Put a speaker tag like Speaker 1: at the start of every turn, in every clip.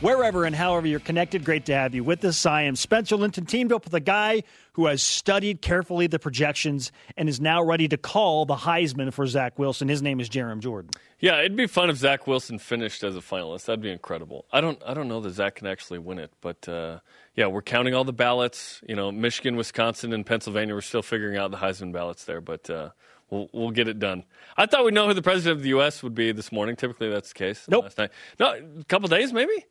Speaker 1: wherever and however you're connected. Great to have you with us. I am Spencer Linton, teamed up with a guy who has studied carefully the projections and is now ready to call the Heisman for Zach Wilson. His name is Jarom Jordan.
Speaker 2: Yeah, it'd be fun if Zach Wilson finished as a finalist. That'd be incredible. I don't, I don't know that Zach can actually win it, but uh, yeah, we're counting all the ballots. You know, Michigan, Wisconsin, and Pennsylvania. We're still figuring out the Heisman ballots there, but. Uh, We'll, we'll get it done. I thought we'd know who the president of the U.S. would be this morning. Typically, that's the case.
Speaker 1: Nope.
Speaker 2: Last night. No, a couple days maybe.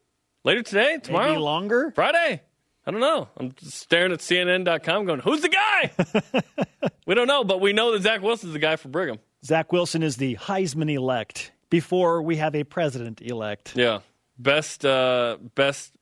Speaker 2: Later today? Tomorrow?
Speaker 1: Maybe longer?
Speaker 2: Friday? I don't know. I'm staring at CNN.com going, who's the guy? we don't know, but we know that Zach Wilson's the guy for Brigham.
Speaker 1: Zach Wilson is the Heisman elect before we have a president elect.
Speaker 2: Yeah. Best, uh, best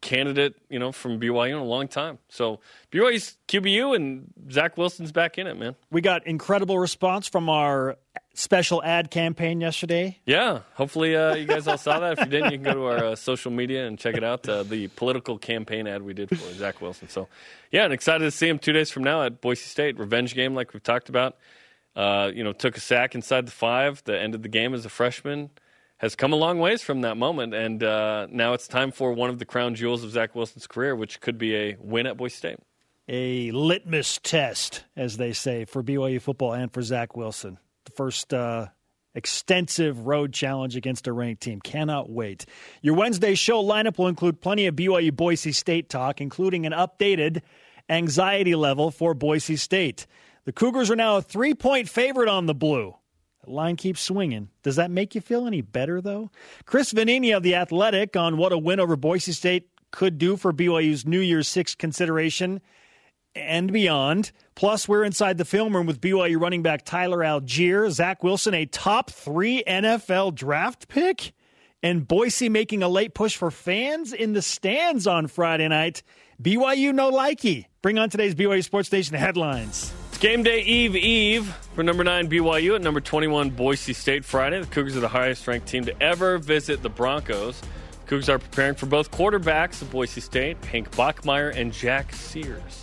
Speaker 2: candidate, you know, from BYU in a long time. So BYU's QBU and Zach Wilson's back in it, man.
Speaker 1: We got incredible response from our special ad campaign yesterday.
Speaker 2: Yeah, hopefully uh, you guys all saw that. If you didn't, you can go to our uh, social media and check it out. Uh, the political campaign ad we did for Zach Wilson. So, yeah, and excited to see him two days from now at Boise State revenge game, like we've talked about. Uh, you know, took a sack inside the five. The end of the game as a freshman has come a long ways from that moment, and uh, now it's time for one of the crown jewels of Zach Wilson's career, which could be a win at Boise State.
Speaker 1: A litmus test, as they say, for BYU football and for Zach Wilson. First uh, extensive road challenge against a ranked team. Cannot wait. Your Wednesday show lineup will include plenty of BYU Boise State talk, including an updated anxiety level for Boise State. The Cougars are now a three point favorite on the Blue. Line keeps swinging. Does that make you feel any better, though? Chris Vannini of The Athletic on what a win over Boise State could do for BYU's New Year's Six consideration and beyond. Plus, we're inside the film room with BYU running back Tyler Allgeier, Zach Wilson, a top three NFL draft pick, and Boise making a late push for fans in the stands on Friday night. BYU no likey. Bring on today's BYU Sports Nation headlines.
Speaker 2: It's game day eve eve for number nine BYU at number 21 Boise State Friday. The Cougars are the highest ranked team to ever visit the Broncos. The Cougars are preparing for both quarterbacks of Boise State, Hank Bachmeier and Jack Sears.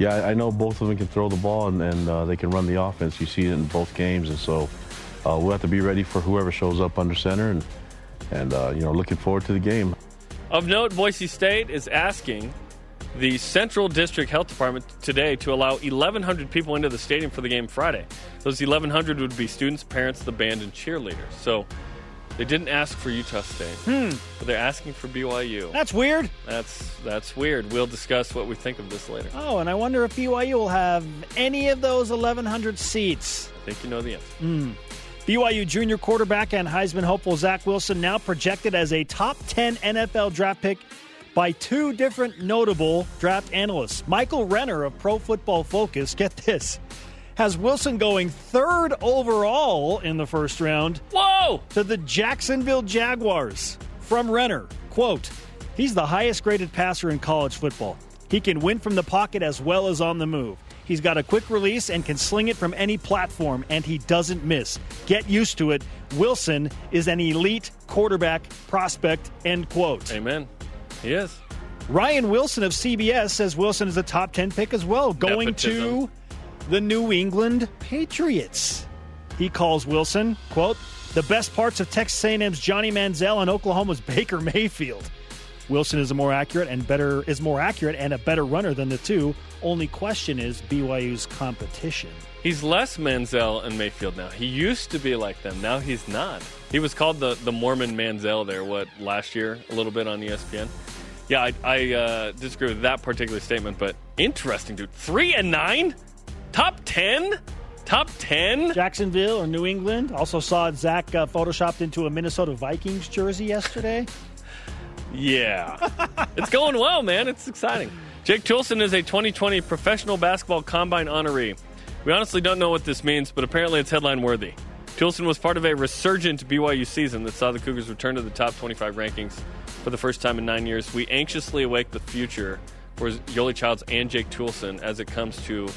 Speaker 3: Yeah, I know both of them can throw the ball and, and uh, they can run the offense. You see it in both games, and so uh, we'll have to be ready for whoever shows up under center, and and uh, you know looking forward to the game.
Speaker 2: Of note, Boise State is asking the Central District Health Department today to allow 1,100 people into the stadium for the game Friday. Those 1,100 would be students, parents, the band, and cheerleaders. So they didn't ask for Utah State,
Speaker 1: Hmm.
Speaker 2: but they're asking for BYU.
Speaker 1: That's weird.
Speaker 2: That's that's weird. We'll discuss what we think of this later.
Speaker 1: Oh, and I wonder if BYU will have any of those 1,100 seats.
Speaker 2: I think you know the answer.
Speaker 1: Mm. BYU junior quarterback and Heisman hopeful Zach Wilson now projected as a top 10 NFL draft pick by two different notable draft analysts. Michael Renner of Pro Football Focus, get this, has Wilson going third overall in the first round.
Speaker 2: Whoa!
Speaker 1: To the Jacksonville Jaguars. From Renner, quote, He's the highest graded passer in college football. He can win from the pocket as well as on the move. He's got a quick release and can sling it from any platform, and he doesn't miss. Get used to it. Wilson is an elite quarterback prospect, end quote.
Speaker 2: Amen. He is.
Speaker 1: Ryan Wilson of CBS says Wilson is a top 10 pick as well, going
Speaker 2: Nepotism.
Speaker 1: to the New England Patriots. He calls Wilson, quote, the best parts of Texas A&M's Johnny Manziel and Oklahoma's Baker Mayfield. Wilson is a more accurate and better is more accurate and a better runner than the two. Only question is BYU's competition.
Speaker 2: He's less Manziel and Mayfield now. He used to be like them. Now he's not. He was called the, the Mormon Manziel there, what, last year, a little bit on ESPN. Yeah, I, I uh, disagree with that particular statement, but interesting, dude. Three and nine? Top 10? Top 10?
Speaker 1: Jacksonville or New England. Also saw Zach uh, photoshopped into a Minnesota Vikings jersey yesterday.
Speaker 2: Yeah. it's going well, man. It's exciting. Jake Toolson is a 2020 Professional Basketball Combine honoree. We honestly don't know what this means, but apparently it's headline worthy. Toolson was part of a resurgent BYU season that saw the Cougars return to the top 25 rankings for the first time in nine years. We anxiously await the future for Yoeli Childs and Jake Toolson as it comes to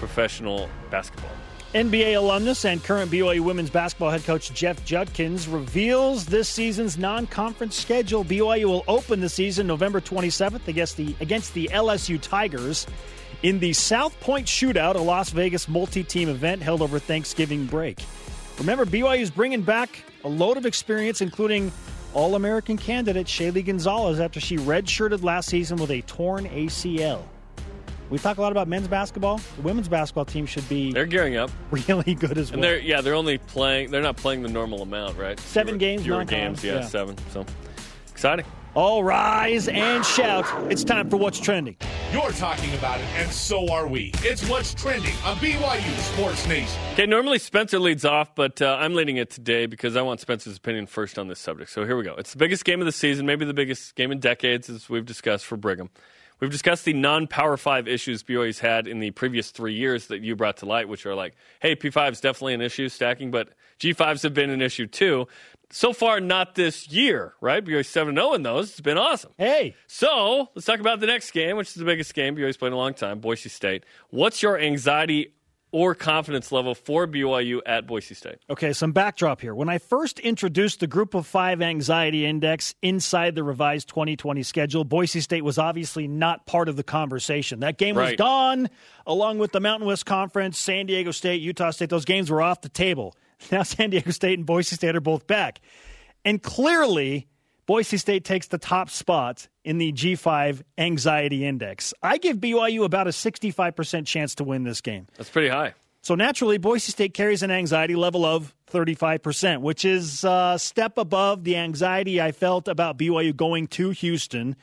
Speaker 2: professional basketball.
Speaker 1: NBA alumnus and current BYU women's basketball head coach Jeff Judkins reveals this season's non-conference schedule. BYU will open the season November 27th against the against the LSU Tigers in the South Point Shootout, a Las Vegas multi-team event held over Thanksgiving break. Remember, BYU is bringing back a load of experience, including All-American candidate Shaylee Gonzalez after she redshirted last season with a torn ACL. We talk a lot about men's basketball. The women's basketball team should be
Speaker 2: They're gearing up.
Speaker 1: really good as
Speaker 2: And
Speaker 1: well.
Speaker 2: they're yeah, they're only playing they're not playing the normal amount, right?
Speaker 1: Seven
Speaker 2: Fewer-
Speaker 1: games,
Speaker 2: fewer games, yeah,
Speaker 1: yeah.
Speaker 2: seven. So exciting.
Speaker 1: All rise and shout. It's time for What's Trending.
Speaker 4: You're talking about it, and so are we. It's what's trending on BYU Sports Nation.
Speaker 2: Okay, normally Spencer leads off, but uh, I'm leading it today because I want Spencer's opinion first on this subject. So here we go. It's the biggest game of the season, maybe the biggest game in decades, as we've discussed for Brigham. We've discussed the non Power 5 issues BYU's had in the previous three years that you brought to light, which are like, hey, P5 is definitely an issue, stacking, but G5s have been an issue too. So far, not this year, right? BYU 7 0 in those. It's been awesome.
Speaker 1: Hey,
Speaker 2: So let's talk about the next game, which is the biggest game BYU's played in a long time, Boise State. What's your anxiety or confidence level for BYU at Boise State?
Speaker 1: Okay, some backdrop here. When I first introduced the Group of Five Anxiety Index inside the revised 2020 schedule, Boise State was obviously not part of the conversation. That game was gone, along with the Mountain West Conference, San Diego State, Utah State. Those games were off the table. Now San Diego State and Boise State are both back. And clearly, Boise State takes the top spot in the G5 Anxiety Index. I give BYU about a 65% chance to win this game.
Speaker 2: That's pretty high.
Speaker 1: So naturally, Boise State carries an anxiety level of 35%, which is a step above the anxiety I felt about BYU going to Houston.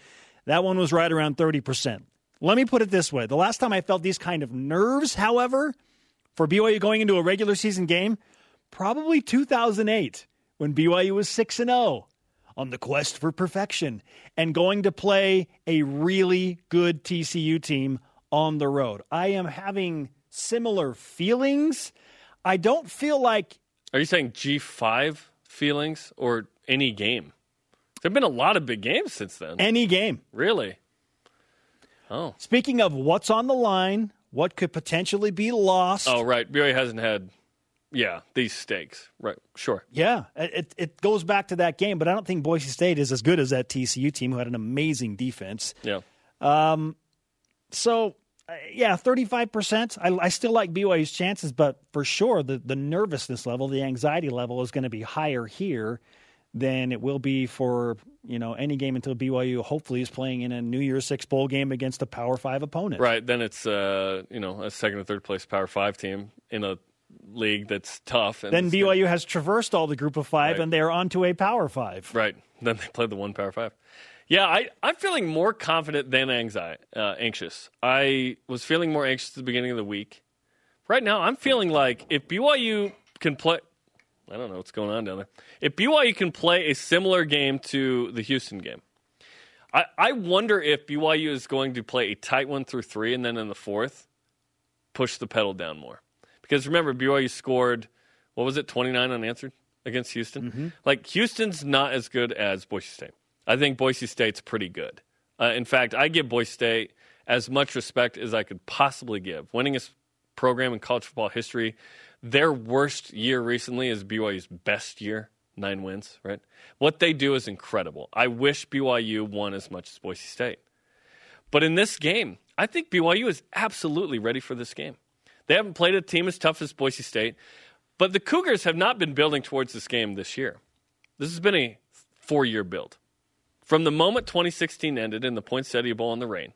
Speaker 1: That one was right around 30%. Let me put it this way. The last time I felt these kind of nerves, however, for BYU going into a regular season game, probably 2008 when BYU was 6 and 0 on the quest for perfection and going to play a really good TCU team on the road. I am having similar feelings. I don't feel like
Speaker 2: Are you saying G5 feelings or any game? There have been a lot of big games since then.
Speaker 1: any game.
Speaker 2: really? Oh.
Speaker 1: Speaking of what's on the line, what could potentially be lost.
Speaker 2: Oh, right. BYU hasn't had, yeah, these stakes. Right. Sure.
Speaker 1: Yeah, it, it goes back to that game, but I don't think Boise State is as good as that TCU team who had an amazing defense.
Speaker 2: Yeah.
Speaker 1: So, uh, yeah, 35%. I, I still like BYU's chances, but for sure, the, the nervousness level, the anxiety level is going to be higher here than it will be for, you know, any game until BYU hopefully is playing in a New Year's Six bowl game against a Power Five opponent.
Speaker 2: Right. Then it's, uh, you know, a second or third place Power Five team in a league that's tough. And
Speaker 1: Then
Speaker 2: it's gonna-
Speaker 1: BYU has traversed all the group of five
Speaker 2: Right.
Speaker 1: and they are onto a Power Five.
Speaker 2: Right. Then they played the one Power Five. Yeah, I, I'm feeling more confident than anxiety, uh, anxious. I was feeling more anxious at the beginning of the week. Right now, I'm feeling like if BYU can play, I don't know what's going on down there. If BYU can play a similar game to the Houston game, I, I wonder if BYU is going to play a tight one through three, and then in the fourth, push the pedal down more. Because remember, BYU scored, what was it, 29 unanswered against Houston? Like, Houston's not as good as Boise State. I think Boise State's pretty good. Uh, in fact, I give Boise State as much respect as I could possibly give. Winning a program in college football history, their worst year recently is BYU's best year, nine wins, right? What they do is incredible. I wish BYU won as much as Boise State. But in this game, I think BYU is absolutely ready for this game. They haven't played a team as tough as Boise State, but the Cougars have not been building towards this game this year. This has been a four year build. From the moment 2016 ended in the Poinsettia Bowl in the rain,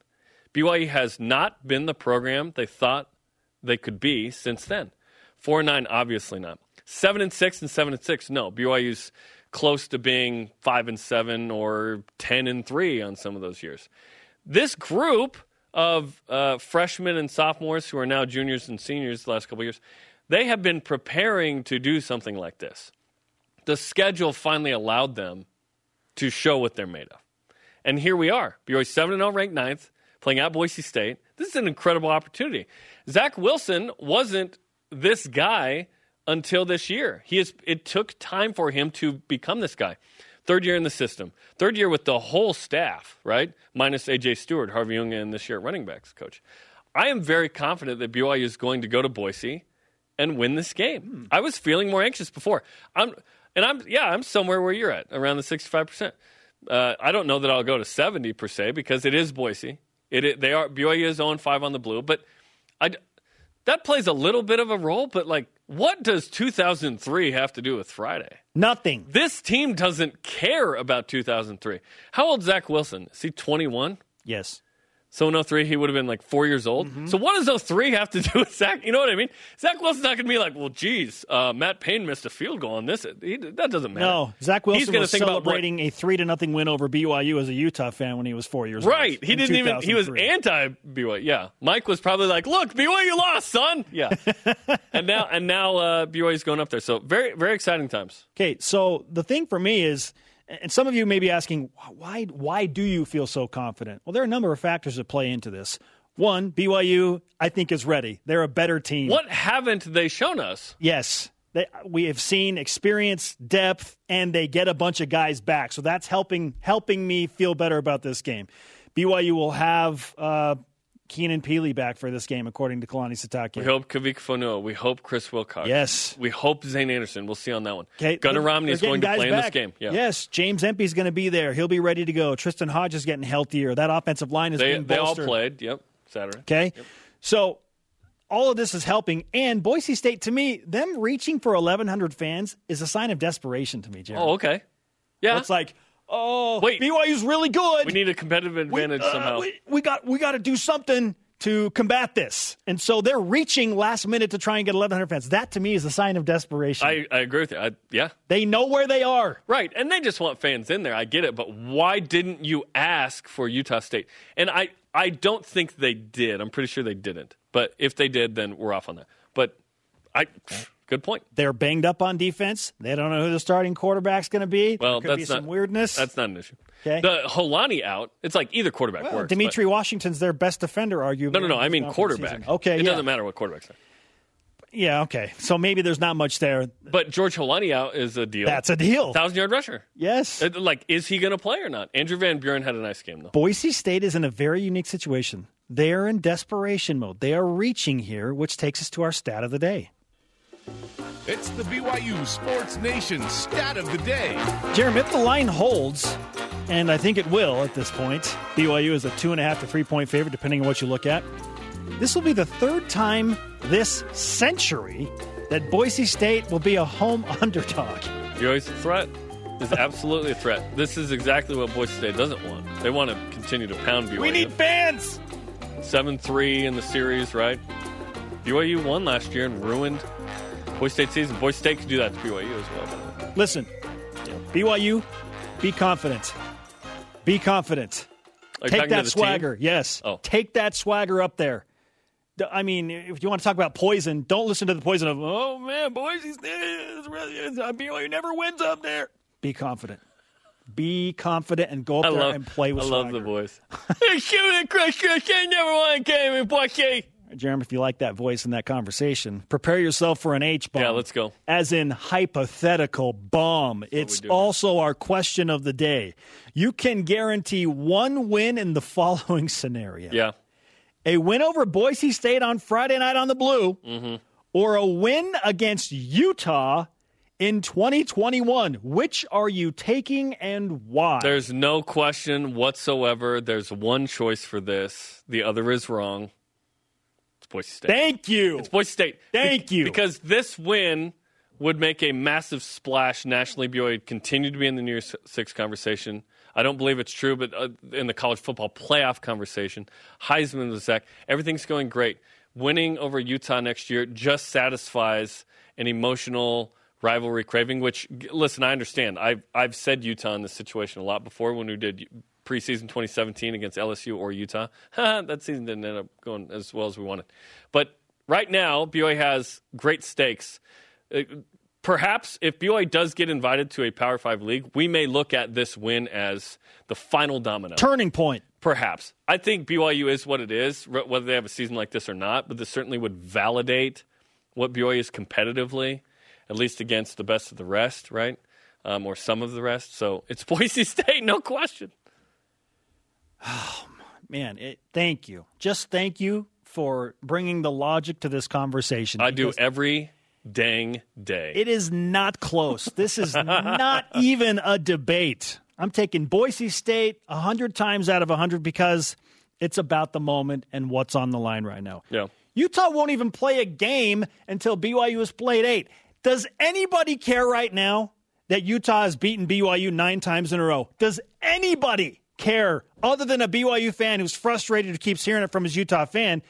Speaker 2: BYU has not been the program they thought they could be since then. Four and nine, obviously not. Seven and six and seven and six, no. BYU's close to being five and seven or ten and three on some of those years. This group of uh, freshmen and sophomores who are now juniors and seniors the last couple years, they have been preparing to do something like this. The schedule finally allowed them to show what they're made of. And here we are. BYU 7 0 ranked ninth, playing at Boise State. This is an incredible opportunity. Zach Wilson wasn't this guy until this year. He is, it took time for him to become this guy. Third year in the system, third year with the whole staff, right? Minus AJ Steward, Harvey Unga, and this year at running backs coach. I am very confident that BYU is going to go to Boise and win this game. Hmm. I was feeling more anxious before. I'm, and I'm, yeah, I'm somewhere where you're at, around the 65%. Uh, I don't know that I'll go to 70 per se because it is Boise. It, it they are BYU is 0 5 on the blue, but I, that plays a little bit of a role. But like, what does 2003 have to do with Friday?
Speaker 1: Nothing.
Speaker 2: This team doesn't care about 2003. How old Zach Wilson? Is he 21?
Speaker 1: Yes.
Speaker 2: So in 03, he would have been like four years old. Mm-hmm. So what does 03 have to do with Zach? You know what I mean? Zach Wilson's not going to be like, well, geez, uh, Matt Payne missed a field goal on this. He, that doesn't matter.
Speaker 1: No, Zach Wilson was celebrating a three to nothing win over BYU as a Utah fan when he was four years
Speaker 2: right. old. Right. He didn't even. He was anti BYU. Yeah. Mike was probably like, look, BYU lost, son. Yeah. and now and now uh, BYU's going up there. So very very exciting times.
Speaker 1: Okay. So the thing for me is and some of you may be asking, why, why do you feel so confident? Well, there are a number of factors that play into this. One, BYU, I think, is ready. They're a better team.
Speaker 2: What haven't they shown us?
Speaker 1: Yes. They, we have seen experience, depth, and they get a bunch of guys back. So that's helping helping me feel better about this game. BYU will have uh, Keenan Pili back for this game, according to Kalani Sitake.
Speaker 2: We hope Kavika Fonua. We hope Chris Wilcox.
Speaker 1: Yes.
Speaker 2: We hope Zayne Anderson. We'll see on that one. Okay. Gunnar Romney is going to play back. in this game. Yeah.
Speaker 1: Yes. James Empey is going to be there. He'll be ready to go. Tristan Hodge is getting healthier. That offensive line is
Speaker 2: they,
Speaker 1: being
Speaker 2: bolstered. They all played. Yep. Saturday.
Speaker 1: Okay.
Speaker 2: Yep.
Speaker 1: So all of this is helping. And Boise State, to me, them reaching for 1,100 fans is a sign of desperation to me, Jerry.
Speaker 2: Oh, okay. Yeah.
Speaker 1: It's like – oh, wait, BYU's really good.
Speaker 2: We need a competitive advantage
Speaker 1: we, uh,
Speaker 2: somehow.
Speaker 1: We, we, got we got to do something to combat this. And so they're reaching last minute to try and get 1,100 fans. That to me is a sign of desperation.
Speaker 2: I, I agree with you. I, yeah.
Speaker 1: They know where they are.
Speaker 2: Right. And they just want fans in there. I get it. But why didn't you ask for Utah State? And I, I don't think they did. I'm pretty sure they didn't. But if they did, then we're off on that. But I. Good point.
Speaker 1: They're banged up on defense. They don't know who the starting quarterback's going to be.
Speaker 2: Well,
Speaker 1: there could
Speaker 2: that's
Speaker 1: be some
Speaker 2: not,
Speaker 1: weirdness.
Speaker 2: That's not an issue.
Speaker 1: Okay.
Speaker 2: The Holani out. It's like either quarterback well, works.
Speaker 1: Dimitri Washington's their best defender, arguably.
Speaker 2: No, no, no. I mean quarterback.
Speaker 1: Okay,
Speaker 2: it
Speaker 1: yeah.
Speaker 2: doesn't matter what quarterback's there.
Speaker 1: Yeah, okay. So maybe there's not much there.
Speaker 2: But George Holani out is a deal.
Speaker 1: That's a deal.
Speaker 2: Thousand yard rusher.
Speaker 1: Yes.
Speaker 2: Like, is he going to play or not? Andrew Van Buren had a nice game though.
Speaker 1: Boise State is in a very unique situation. They are in desperation mode. They are reaching here, which takes us to our stat of the day.
Speaker 4: It's the BYU Sports Nation stat of the day.
Speaker 1: Jeremy, if the line holds, and I think it will at this point, BYU is a two and a half to three point favorite, depending on what you look at. This will be the third time this century that Boise State will be a home underdog.
Speaker 2: BYU's a threat. Is absolutely a threat. This is exactly what Boise State doesn't want. They want to continue to pound BYU.
Speaker 1: We need fans.
Speaker 2: Seven three in the series, right? BYU won last year and ruined Boise State season. Boise State could do that to BYU as well.
Speaker 1: Listen, BYU, be confident. Be confident. Take that swagger.
Speaker 2: Team?
Speaker 1: Yes.
Speaker 2: Oh.
Speaker 1: Take that swagger up there. I mean, if you want to talk about poison, don't listen to the poison of, oh man, Boise State, uh, BYU never wins up there. Be confident. Be confident and go up I there
Speaker 2: love,
Speaker 1: and play with
Speaker 2: I
Speaker 1: swagger.
Speaker 2: love the voice. Shoot it, Chris, Chris, never won a game in Boise.
Speaker 1: Jeremy, if you like that voice in that conversation, prepare yourself for an H bomb.
Speaker 2: Yeah, let's go.
Speaker 1: As in hypothetical bomb. It's also our question of the day. You can guarantee one win in the following scenario.
Speaker 2: Yeah.
Speaker 1: A win over Boise State on Friday night on the Blue,
Speaker 2: mm-hmm.
Speaker 1: or a win against Utah in 2021. Which are you taking and why?
Speaker 2: There's no question whatsoever. There's one choice for this. The other is wrong. Boise State.
Speaker 1: Thank you.
Speaker 2: It's Boise State.
Speaker 1: Thank
Speaker 2: Be-
Speaker 1: you.
Speaker 2: Because this win would make a massive splash nationally. BYU would continue to be in the New Year's Six conversation. I don't believe it's true, but uh, in the college football playoff conversation, Heisman was Zach. Everything's going great. Winning over Utah next year just satisfies an emotional rivalry craving. Which, listen, I understand. I've I've said Utah in this situation a lot before when we did preseason 2017 against LSU or Utah. that season didn't end up going as well as we wanted. But right now, BYU has great stakes. Uh, perhaps if BYU does get invited to a Power Five league, we may look at this win as the final domino.
Speaker 1: Turning point.
Speaker 2: Perhaps. I think BYU is what it is, whether they have a season like this or not, but this certainly would validate what BYU is competitively, at least against the best of the rest, right? um, or some of the rest. So it's Boise State, no question.
Speaker 1: Oh, man, it, thank you. Just thank you for bringing the logic to this conversation.
Speaker 2: I do every dang day.
Speaker 1: It is not close. This is not even a debate. I'm taking Boise State 100 times out of 100 because it's about the moment and what's on the line right now.
Speaker 2: Yeah.
Speaker 1: Utah won't even play a game until BYU has played eight. Does anybody care right now that Utah has beaten BYU nine times in a row? Does anybody care other than a BYU fan who's frustrated who keeps hearing it from his Utah fan?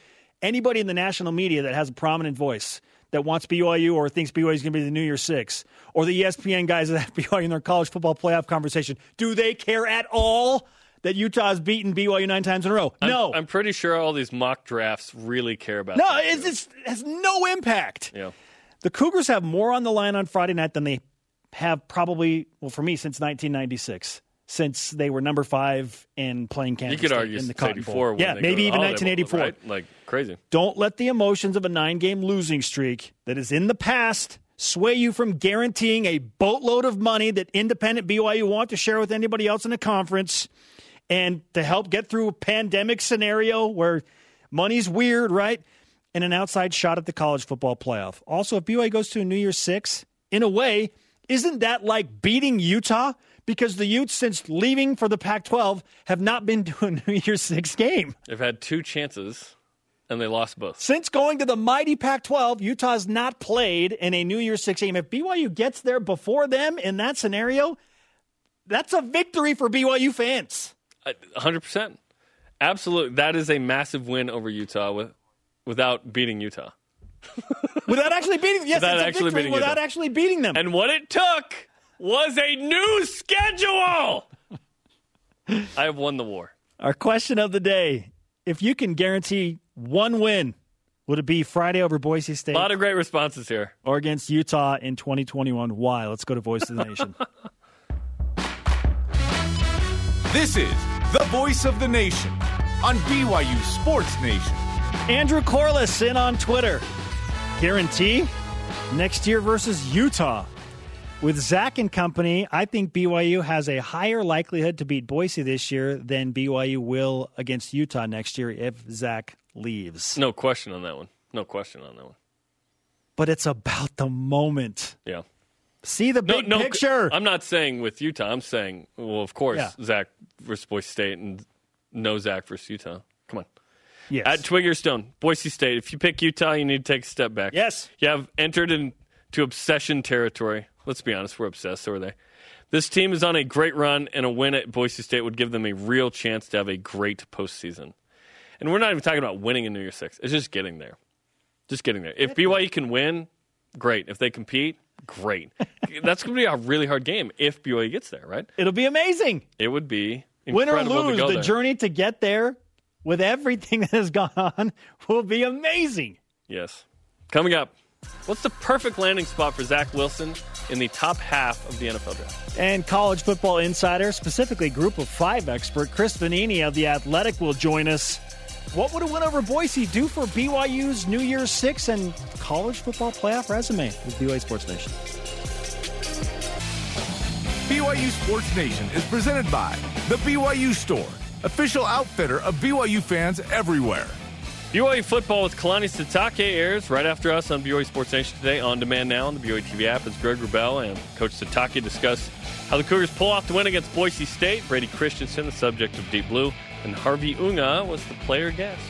Speaker 1: Anybody in the national media that has a prominent voice that wants BYU or thinks BYU is going to be the New Year Six, or the ESPN guys that have BYU in their college football playoff conversation, do they care at all that Utah has beaten BYU nine times in a row? No.
Speaker 2: I'm, I'm pretty sure all these mock drafts really care about
Speaker 1: no, it's, it's, it has no impact.
Speaker 2: Yeah.
Speaker 1: The Cougars have more on the line on Friday night than they have probably, well, for me, since 1996. Since they were number five and playing Kansas
Speaker 2: You could argue
Speaker 1: in the Cotton
Speaker 2: 84
Speaker 1: Bowl. Yeah, maybe even
Speaker 2: the Holiday Bowl,
Speaker 1: 1984.
Speaker 2: right? Like crazy.
Speaker 1: Don't let the emotions of a nine game losing streak that is in the past sway you from guaranteeing a boatload of money that independent BYU want to share with anybody else in the conference and to help get through a pandemic scenario where money's weird, right? And an outside shot at the college football playoff. Also, if BYU goes to a New Year's Six, in a way, isn't that like beating Utah? Because the Utes, since leaving for the Pac 12, have not been to a New Year's Six game.
Speaker 2: They've had two chances and they lost both.
Speaker 1: Since going to the mighty Pac 12, Utah has not played in a New Year's Six game. If BYU gets there before them in that scenario, that's a victory for BYU fans.
Speaker 2: Uh, 100%. Absolutely. That is a massive win over Utah with, without beating Utah.
Speaker 1: Without actually beating yes,
Speaker 2: Without
Speaker 1: it's a
Speaker 2: actually
Speaker 1: victory
Speaker 2: beating
Speaker 1: without actually beating them.
Speaker 2: And what it took was a new schedule. I have won the war.
Speaker 1: Our question of the day if you can guarantee one win, would it be Friday over Boise State
Speaker 2: A lot of great responses here.
Speaker 1: or against Utah in 2021? Why? Let's go to Voice of the Nation.
Speaker 4: This is the voice of the nation on BYU Sports Nation.
Speaker 1: Andrew Corliss in on Twitter. Guarantee next year versus Utah. With Zach and company, I think BYU has a higher likelihood to beat Boise this year than BYU will against Utah next year if Zach leaves.
Speaker 2: No question on that one. No question on that one.
Speaker 1: But it's about the moment.
Speaker 2: Yeah.
Speaker 1: See the
Speaker 2: No,
Speaker 1: big
Speaker 2: no,
Speaker 1: picture.
Speaker 2: I'm not saying with Utah. I'm saying, well, of course,
Speaker 1: Yeah.
Speaker 2: Zach versus Boise State and no Zach versus Utah. Come on.
Speaker 1: yes.
Speaker 2: At Twiggerstone, Boise State, if you pick Utah, you need to take a step back.
Speaker 1: Yes.
Speaker 2: You have entered into obsession territory. Let's be honest, we're obsessed, so are they. This team is on a great run, and a win at Boise State would give them a real chance to have a great postseason. And we're not even talking about winning in New Year's Six. It's just getting there. Just getting there. If BYU can win, great. If they compete, great. That's going to be a really hard game if BYU gets there, right?
Speaker 1: It'll be amazing.
Speaker 2: It would be
Speaker 1: Win or lose, the
Speaker 2: there.
Speaker 1: journey to get there with everything that has gone on will be amazing.
Speaker 2: Yes. Coming up, what's the perfect landing spot for Zach Wilson in the top half of the NFL draft?
Speaker 1: And college football insider, specifically group of five expert Chris Vannini of The Athletic, will join us. What would a win over Boise do for BYU's New Year's Six and college football playoff resume with BYU Sports Nation?
Speaker 4: BYU Sports Nation is presented by The BYU Store, official outfitter of BYU fans everywhere.
Speaker 2: BYU football with Kalani Sitake airs right after us on BYU Sports Nation today on demand now on the BYU TV app. As Greg Wrubell and Coach Sitake discuss how the Cougars pull off the win against Boise State. Brady Christensen, the subject of Deep Blue, and Harvey Unga was the player guest.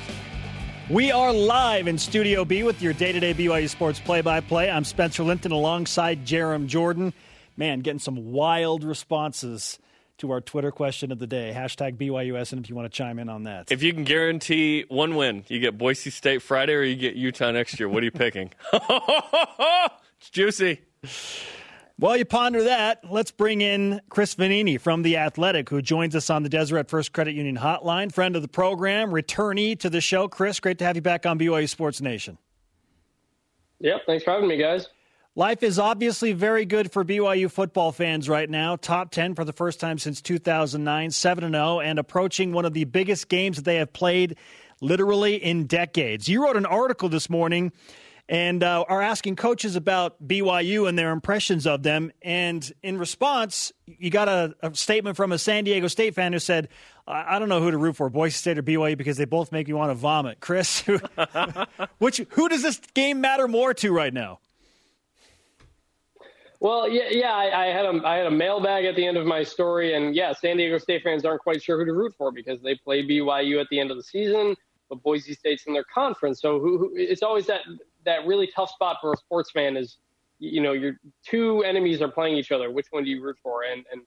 Speaker 1: We are live in Studio B with your day to day BYU Sports play by play. I'm Spencer Linton alongside Jarom Jordan. Man, getting some wild responses to our Twitter question of the day. Hashtag BYUSN if you want to chime in on that.
Speaker 2: If you can guarantee one win, you get Boise State Friday or you get Utah next year. What are you picking? it's juicy.
Speaker 1: While you ponder that, let's bring in Chris Vannini from The Athletic, who joins us on the Deseret First Credit Union hotline, friend of the program, returnee to the show. Chris, great to have you back on BYU Sports Nation.
Speaker 5: Yep, thanks for having me, guys.
Speaker 1: Life is obviously very good for BYU football fans right now. Top 10 for the first time since 2009, 7 0, and approaching one of the biggest games that they have played literally in decades. You wrote an article this morning and uh, are asking coaches about BYU and their impressions of them. And in response, you got a, a statement from a San Diego State fan who said, I, I don't know who to root for, Boise State or BYU, because they both make me want to vomit. Chris, which who does this game matter more to right now?
Speaker 5: Well, yeah, yeah. I, I, had a I had a mailbag at the end of my story, and yeah, San Diego State fans aren't quite sure who to root for because they play BYU at the end of the season, but Boise State's in their conference. So who, who, it's always that that really tough spot for a sports fan is, you know, your two enemies are playing each other. Which one do you root for? And and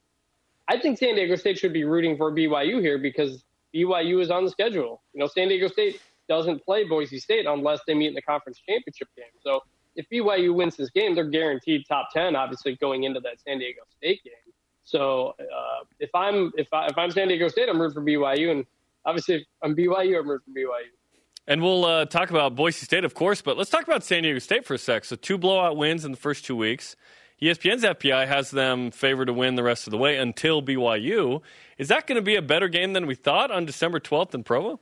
Speaker 5: I think San Diego State should be rooting for BYU here because BYU is on the schedule. You know, San Diego State doesn't play Boise State unless they meet in the conference championship game. So if BYU wins this game, they're guaranteed top ten. Obviously, going into that San Diego State game. So uh, if I'm if I, if I'm San Diego State, I'm rooting for BYU, and obviously if I'm BYU, I'm rooting for BYU.
Speaker 2: And we'll uh, talk about Boise State, of course, but let's talk about San Diego State for a sec. So two blowout wins in the first two weeks. ESPN's FPI has them favored to win the rest of the way until BYU. Is that going to be a better game than we thought on December 12th in Provo?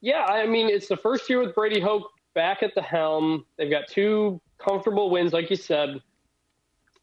Speaker 5: Yeah, I mean, it's the first year with Brady Hoke back at the helm. They've got two comfortable wins, like you said.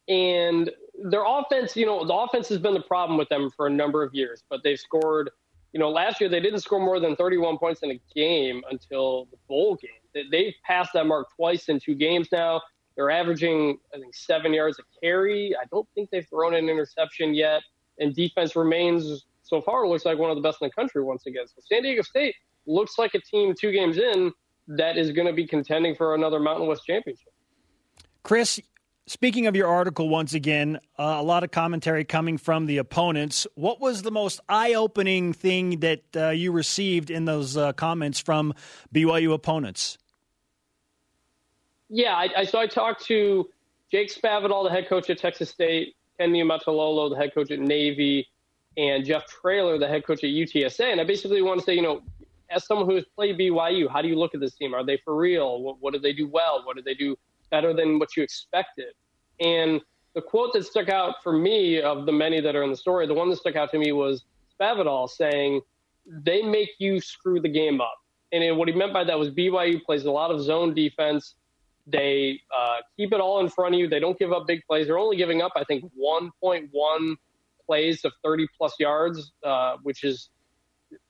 Speaker 5: And their offense, you know, the offense has been the problem with them for a number of years, but they've scored, you know, last year they didn't score more than 31 points in a game until the bowl game. They've passed that mark twice in two games now. They're averaging, I think, seven yards a carry. I don't think they've thrown an interception yet. And defense remains, so far, looks like one of the best in the country once again. So San Diego State looks like a team two games in that is going to be contending for another Mountain West championship.
Speaker 1: Chris, speaking of your article once again, uh, a lot of commentary coming from the opponents. What was the most eye-opening thing that uh, you received in those uh, comments from BYU opponents?
Speaker 5: Yeah, I, I, so I talked to Jake Spavital, the head coach at Texas State, Ken Niumatalolo, the head coach at Navy, and Jeff Traylor, the head coach at UTSA. And I basically want to say, you know, as someone who has played BYU, how do you look at this team? Are they for real? What, what they do well? What did they do better than what you expected? And the quote that stuck out for me of the many that are in the story, the one that stuck out to me was Spavital saying, they make you screw the game up. And what he meant by that was BYU plays a lot of zone defense. They uh, keep it all in front of you. They don't give up big plays. They're only giving up, I think, 1.1 plays of 30 plus yards, uh, which is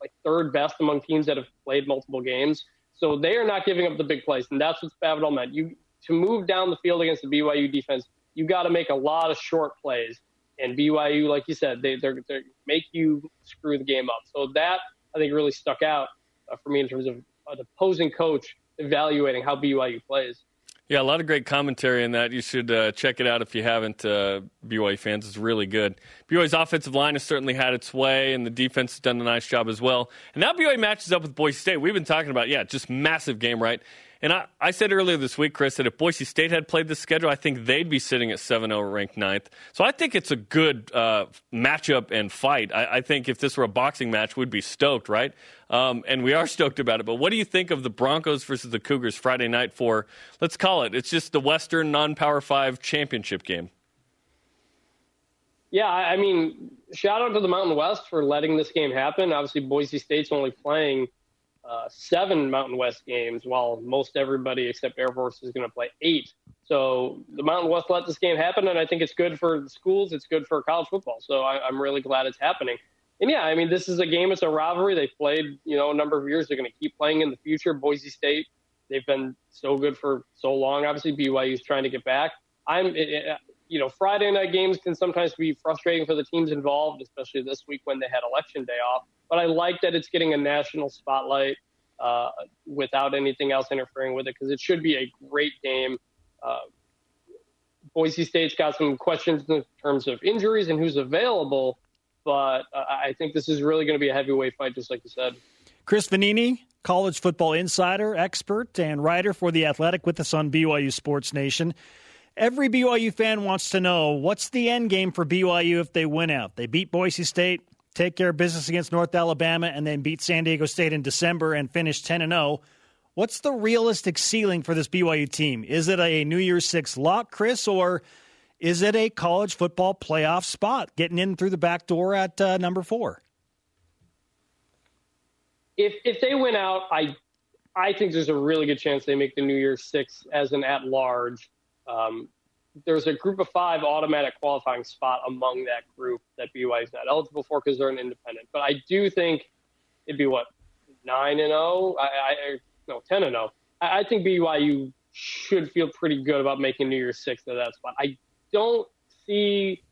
Speaker 5: like third best among teams that have played multiple games. So they are not giving up the big plays, and that's what Spavital meant. You to move down the field against the BYU defense, you got to make a lot of short plays. And BYU, like you said, they they make you screw the game up. So that I think really stuck out uh, for me in terms of an opposing coach evaluating how BYU plays.
Speaker 2: Yeah, a lot of great commentary in that. You should uh, check it out if you haven't. Uh, BYU fans, it's really good. BYU's offensive line has certainly had its way, and the defense has done a nice job as well. And now BYU matches up with Boise State. We've been talking about, yeah, just massive game, right? And I, I said earlier this week, Chris, that if Boise State had played this schedule, I think they'd be sitting at 7 0 ranked ninth. So I think it's a good uh, matchup and fight. I, I, think if this were a boxing match, we'd be stoked, right? Um, and we are stoked about it. But what do you think of the Broncos versus the Cougars Friday night for, let's call it, it's just the Western non Power 5 championship game?
Speaker 5: Yeah, I mean, shout out to the Mountain West for letting this game happen. Obviously, Boise State's only playing uh, seven Mountain West games, while most everybody except Air Force is going to play eight. So the Mountain West let this game happen, and I think it's good for the schools. It's good for college football. So I, I'm really glad it's happening. And yeah, I mean, this is a game. It's a rivalry. They've played, you know, a number of years. They're going to keep playing in the future. Boise State, they've been so good for so long. Obviously, BYU is trying to get back. I'm, you know, Friday night games can sometimes be frustrating for the teams involved, especially this week when they had election day off. But I like that it's getting a national spotlight uh, without anything else interfering with it because it should be a great game. Uh, Boise State's got some questions in terms of injuries and who's available, but uh, I think this is really going to be a heavyweight fight, just like you said.
Speaker 1: Chris Vannini, college football insider, expert, and writer for The Athletic with us on BYU Sports Nation. Every BYU fan wants to know what's the end game for BYU if they win out. They beat Boise State, take care of business against North Alabama, and then beat San Diego State in December and finish 10 and 0. What's the realistic ceiling for this BYU team? Is it a New Year's Six lock, Chris, or is it a college football playoff spot, getting in through the back door at uh, number four?
Speaker 5: If if they win out, I I think there's a really good chance they make the New Year's Six as an at large. Um, there's a group of five automatic qualifying spot among that group that BYU is not eligible for because they're an independent. But I do think it'd be what nine and zero. Oh? I, I no ten and zero. Oh. I, I think BYU should feel pretty good about making New Year's Six to that spot. I don't see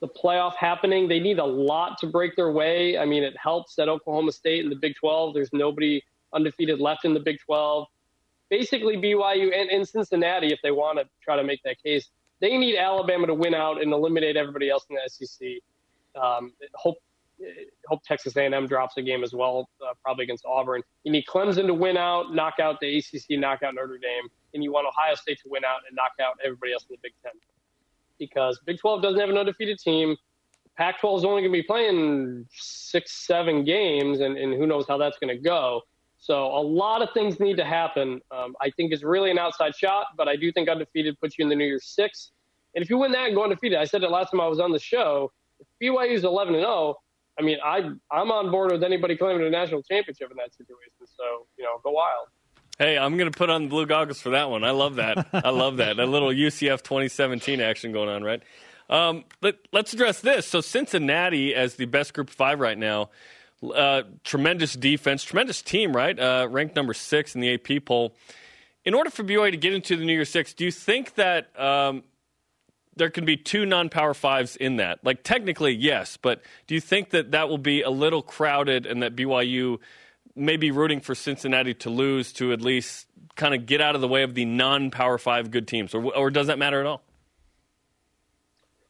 Speaker 5: the playoff happening. They need a lot to break their way. I mean, it helps that Oklahoma State in the Big 12. There's nobody undefeated left in the Big 12. Basically, BYU and, and Cincinnati, if they want to try to make that case, they need Alabama to win out and eliminate everybody else in the SEC. Um, hope hope Texas A&M drops a game as well, uh, probably against Auburn. You need Clemson to win out, knock out the ACC, knock out Notre Dame, and you want Ohio State to win out and knock out everybody else in the Big Ten. Because Big 12 doesn't have an undefeated team. Pac 12 is only going to be playing six, seven games, and, and who knows how that's going to go. So a lot of things need to happen. Um, I think it's really an outside shot, but I do think undefeated puts you in the New Year's six. And if you win that and go undefeated, I said it last time I was on the show. If BYU is 11 and 0, I mean, I I'm on board with anybody claiming a national championship in that situation. So you know, go wild.
Speaker 2: Hey, I'm going to put on the blue goggles for that one. I love that. I love that. A little UCF 2017 action going on, right? Um, let's address this. So Cincinnati, as the best group five right now, uh, tremendous defense, tremendous team, right? Uh, ranked number six in the AP poll. In order for BYU to get into the New Year Six, do you think that um, there can be two non-power fives in that. Like technically, yes, but do you think that that will be a little crowded and that BYU may be rooting for Cincinnati to lose to at least kind of get out of the way of the non-power five good teams, or, or does that matter at all?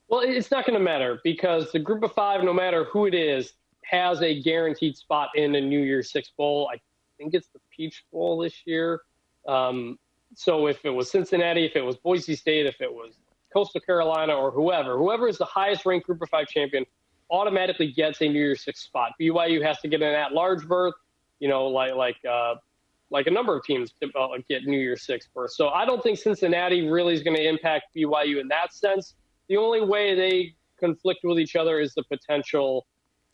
Speaker 5: Well, it's not going to matter because the group of five, no matter who it is, has a guaranteed spot in a New Year's Six bowl. I think it's the Peach Bowl this year. Um, so if it was Cincinnati, if it was Boise State, if it was Coastal Carolina or whoever, whoever is the highest ranked Group of Five champion automatically gets a New Year's Six spot. BYU has to get an at-large berth, you know, like like uh, like a number of teams uh, get New Year's Six berth. So I don't think Cincinnati really is going to impact BYU in that sense. The only way they conflict with each other is the potential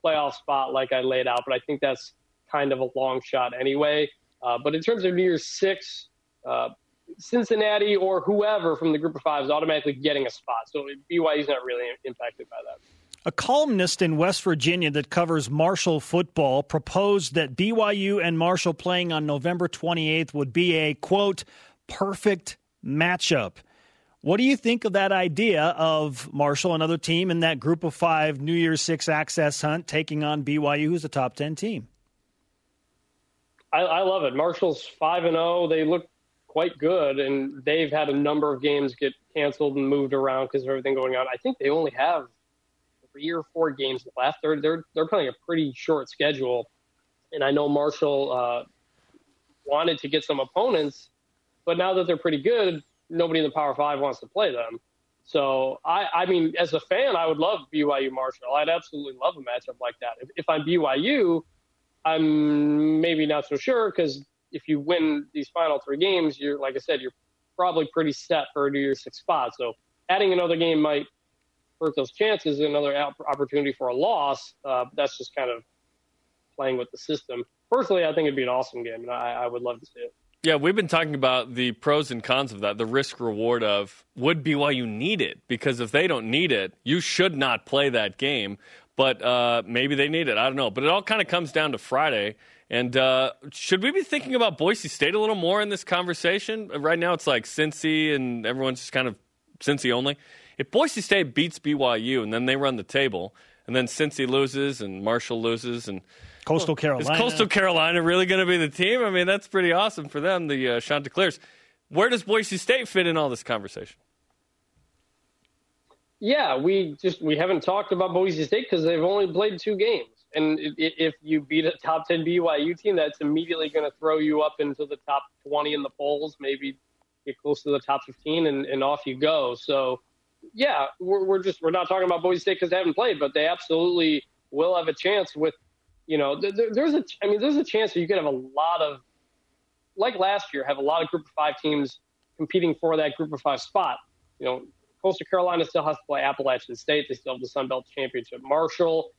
Speaker 5: playoff spot, like I laid out. But I think that's kind of a long shot anyway. Uh, but in terms of New Year's Six, uh, Cincinnati or whoever from the group of five is automatically getting a spot. So BYU is not really impacted by that.
Speaker 1: A columnist in West Virginia that covers Marshall football proposed that BYU and Marshall playing on November 28th would be a, quote, perfect matchup. What do you think of that idea of Marshall, another team in that group of five New Year's Six access hunt, taking on BYU, who's a top 10 team?
Speaker 5: I, I love it. Marshall's 5 and 0. They look quite good, and they've had a number of games get canceled and moved around because of everything going on. I think they only have three or four games left. They're they're they're playing a pretty short schedule, and I know Marshall uh, wanted to get some opponents, but now that they're pretty good, nobody in the Power Five wants to play them. So I, I mean, as a fan, I would love BYU Marshall. I'd absolutely love a matchup like that. If, if I'm BYU, I'm maybe not so sure because if you win these final three games, you're like I said, you're probably pretty set for a New Year's Six spot. So adding another game might hurt those chances. Another opportunity for a loss. Uh, that's just kind of playing with the system. Personally, I think it'd be an awesome game, and I, I would love to see it.
Speaker 2: Yeah, we've been talking about the pros and cons of that, the risk reward of would BYU need it? Because if they don't need it, you should not play that game. But uh, maybe they need it. I don't know. But it all kind of comes down to Friday. And uh, should we be thinking about Boise State a little more in this conversation? Right now, it's like Cincy, and everyone's just kind of Cincy only. If Boise State beats BYU and then they run the table, and then Cincy loses and Marshall loses, and
Speaker 1: Coastal Carolina
Speaker 2: is Coastal Carolina really going to be the team? I mean, that's pretty awesome for them. The uh, Chanticleers. Where does Boise State fit in all this conversation?
Speaker 5: Yeah, we just we haven't talked about Boise State because they've only played two games. And if you beat a top 10 BYU team, that's immediately going to throw you up into the top 20 in the polls, maybe get close to the top 15, and, and off you go. So, yeah, we're, we're just we're not talking about Boise State because they haven't played, but they absolutely will have a chance with, you know, there, there's a I mean, there's a chance that you could have a lot of, like last year, have a lot of Group of Five teams competing for that Group of Five spot. You know, Coastal Carolina still has to play Appalachian State. They still have the Sun Belt Championship. Marshall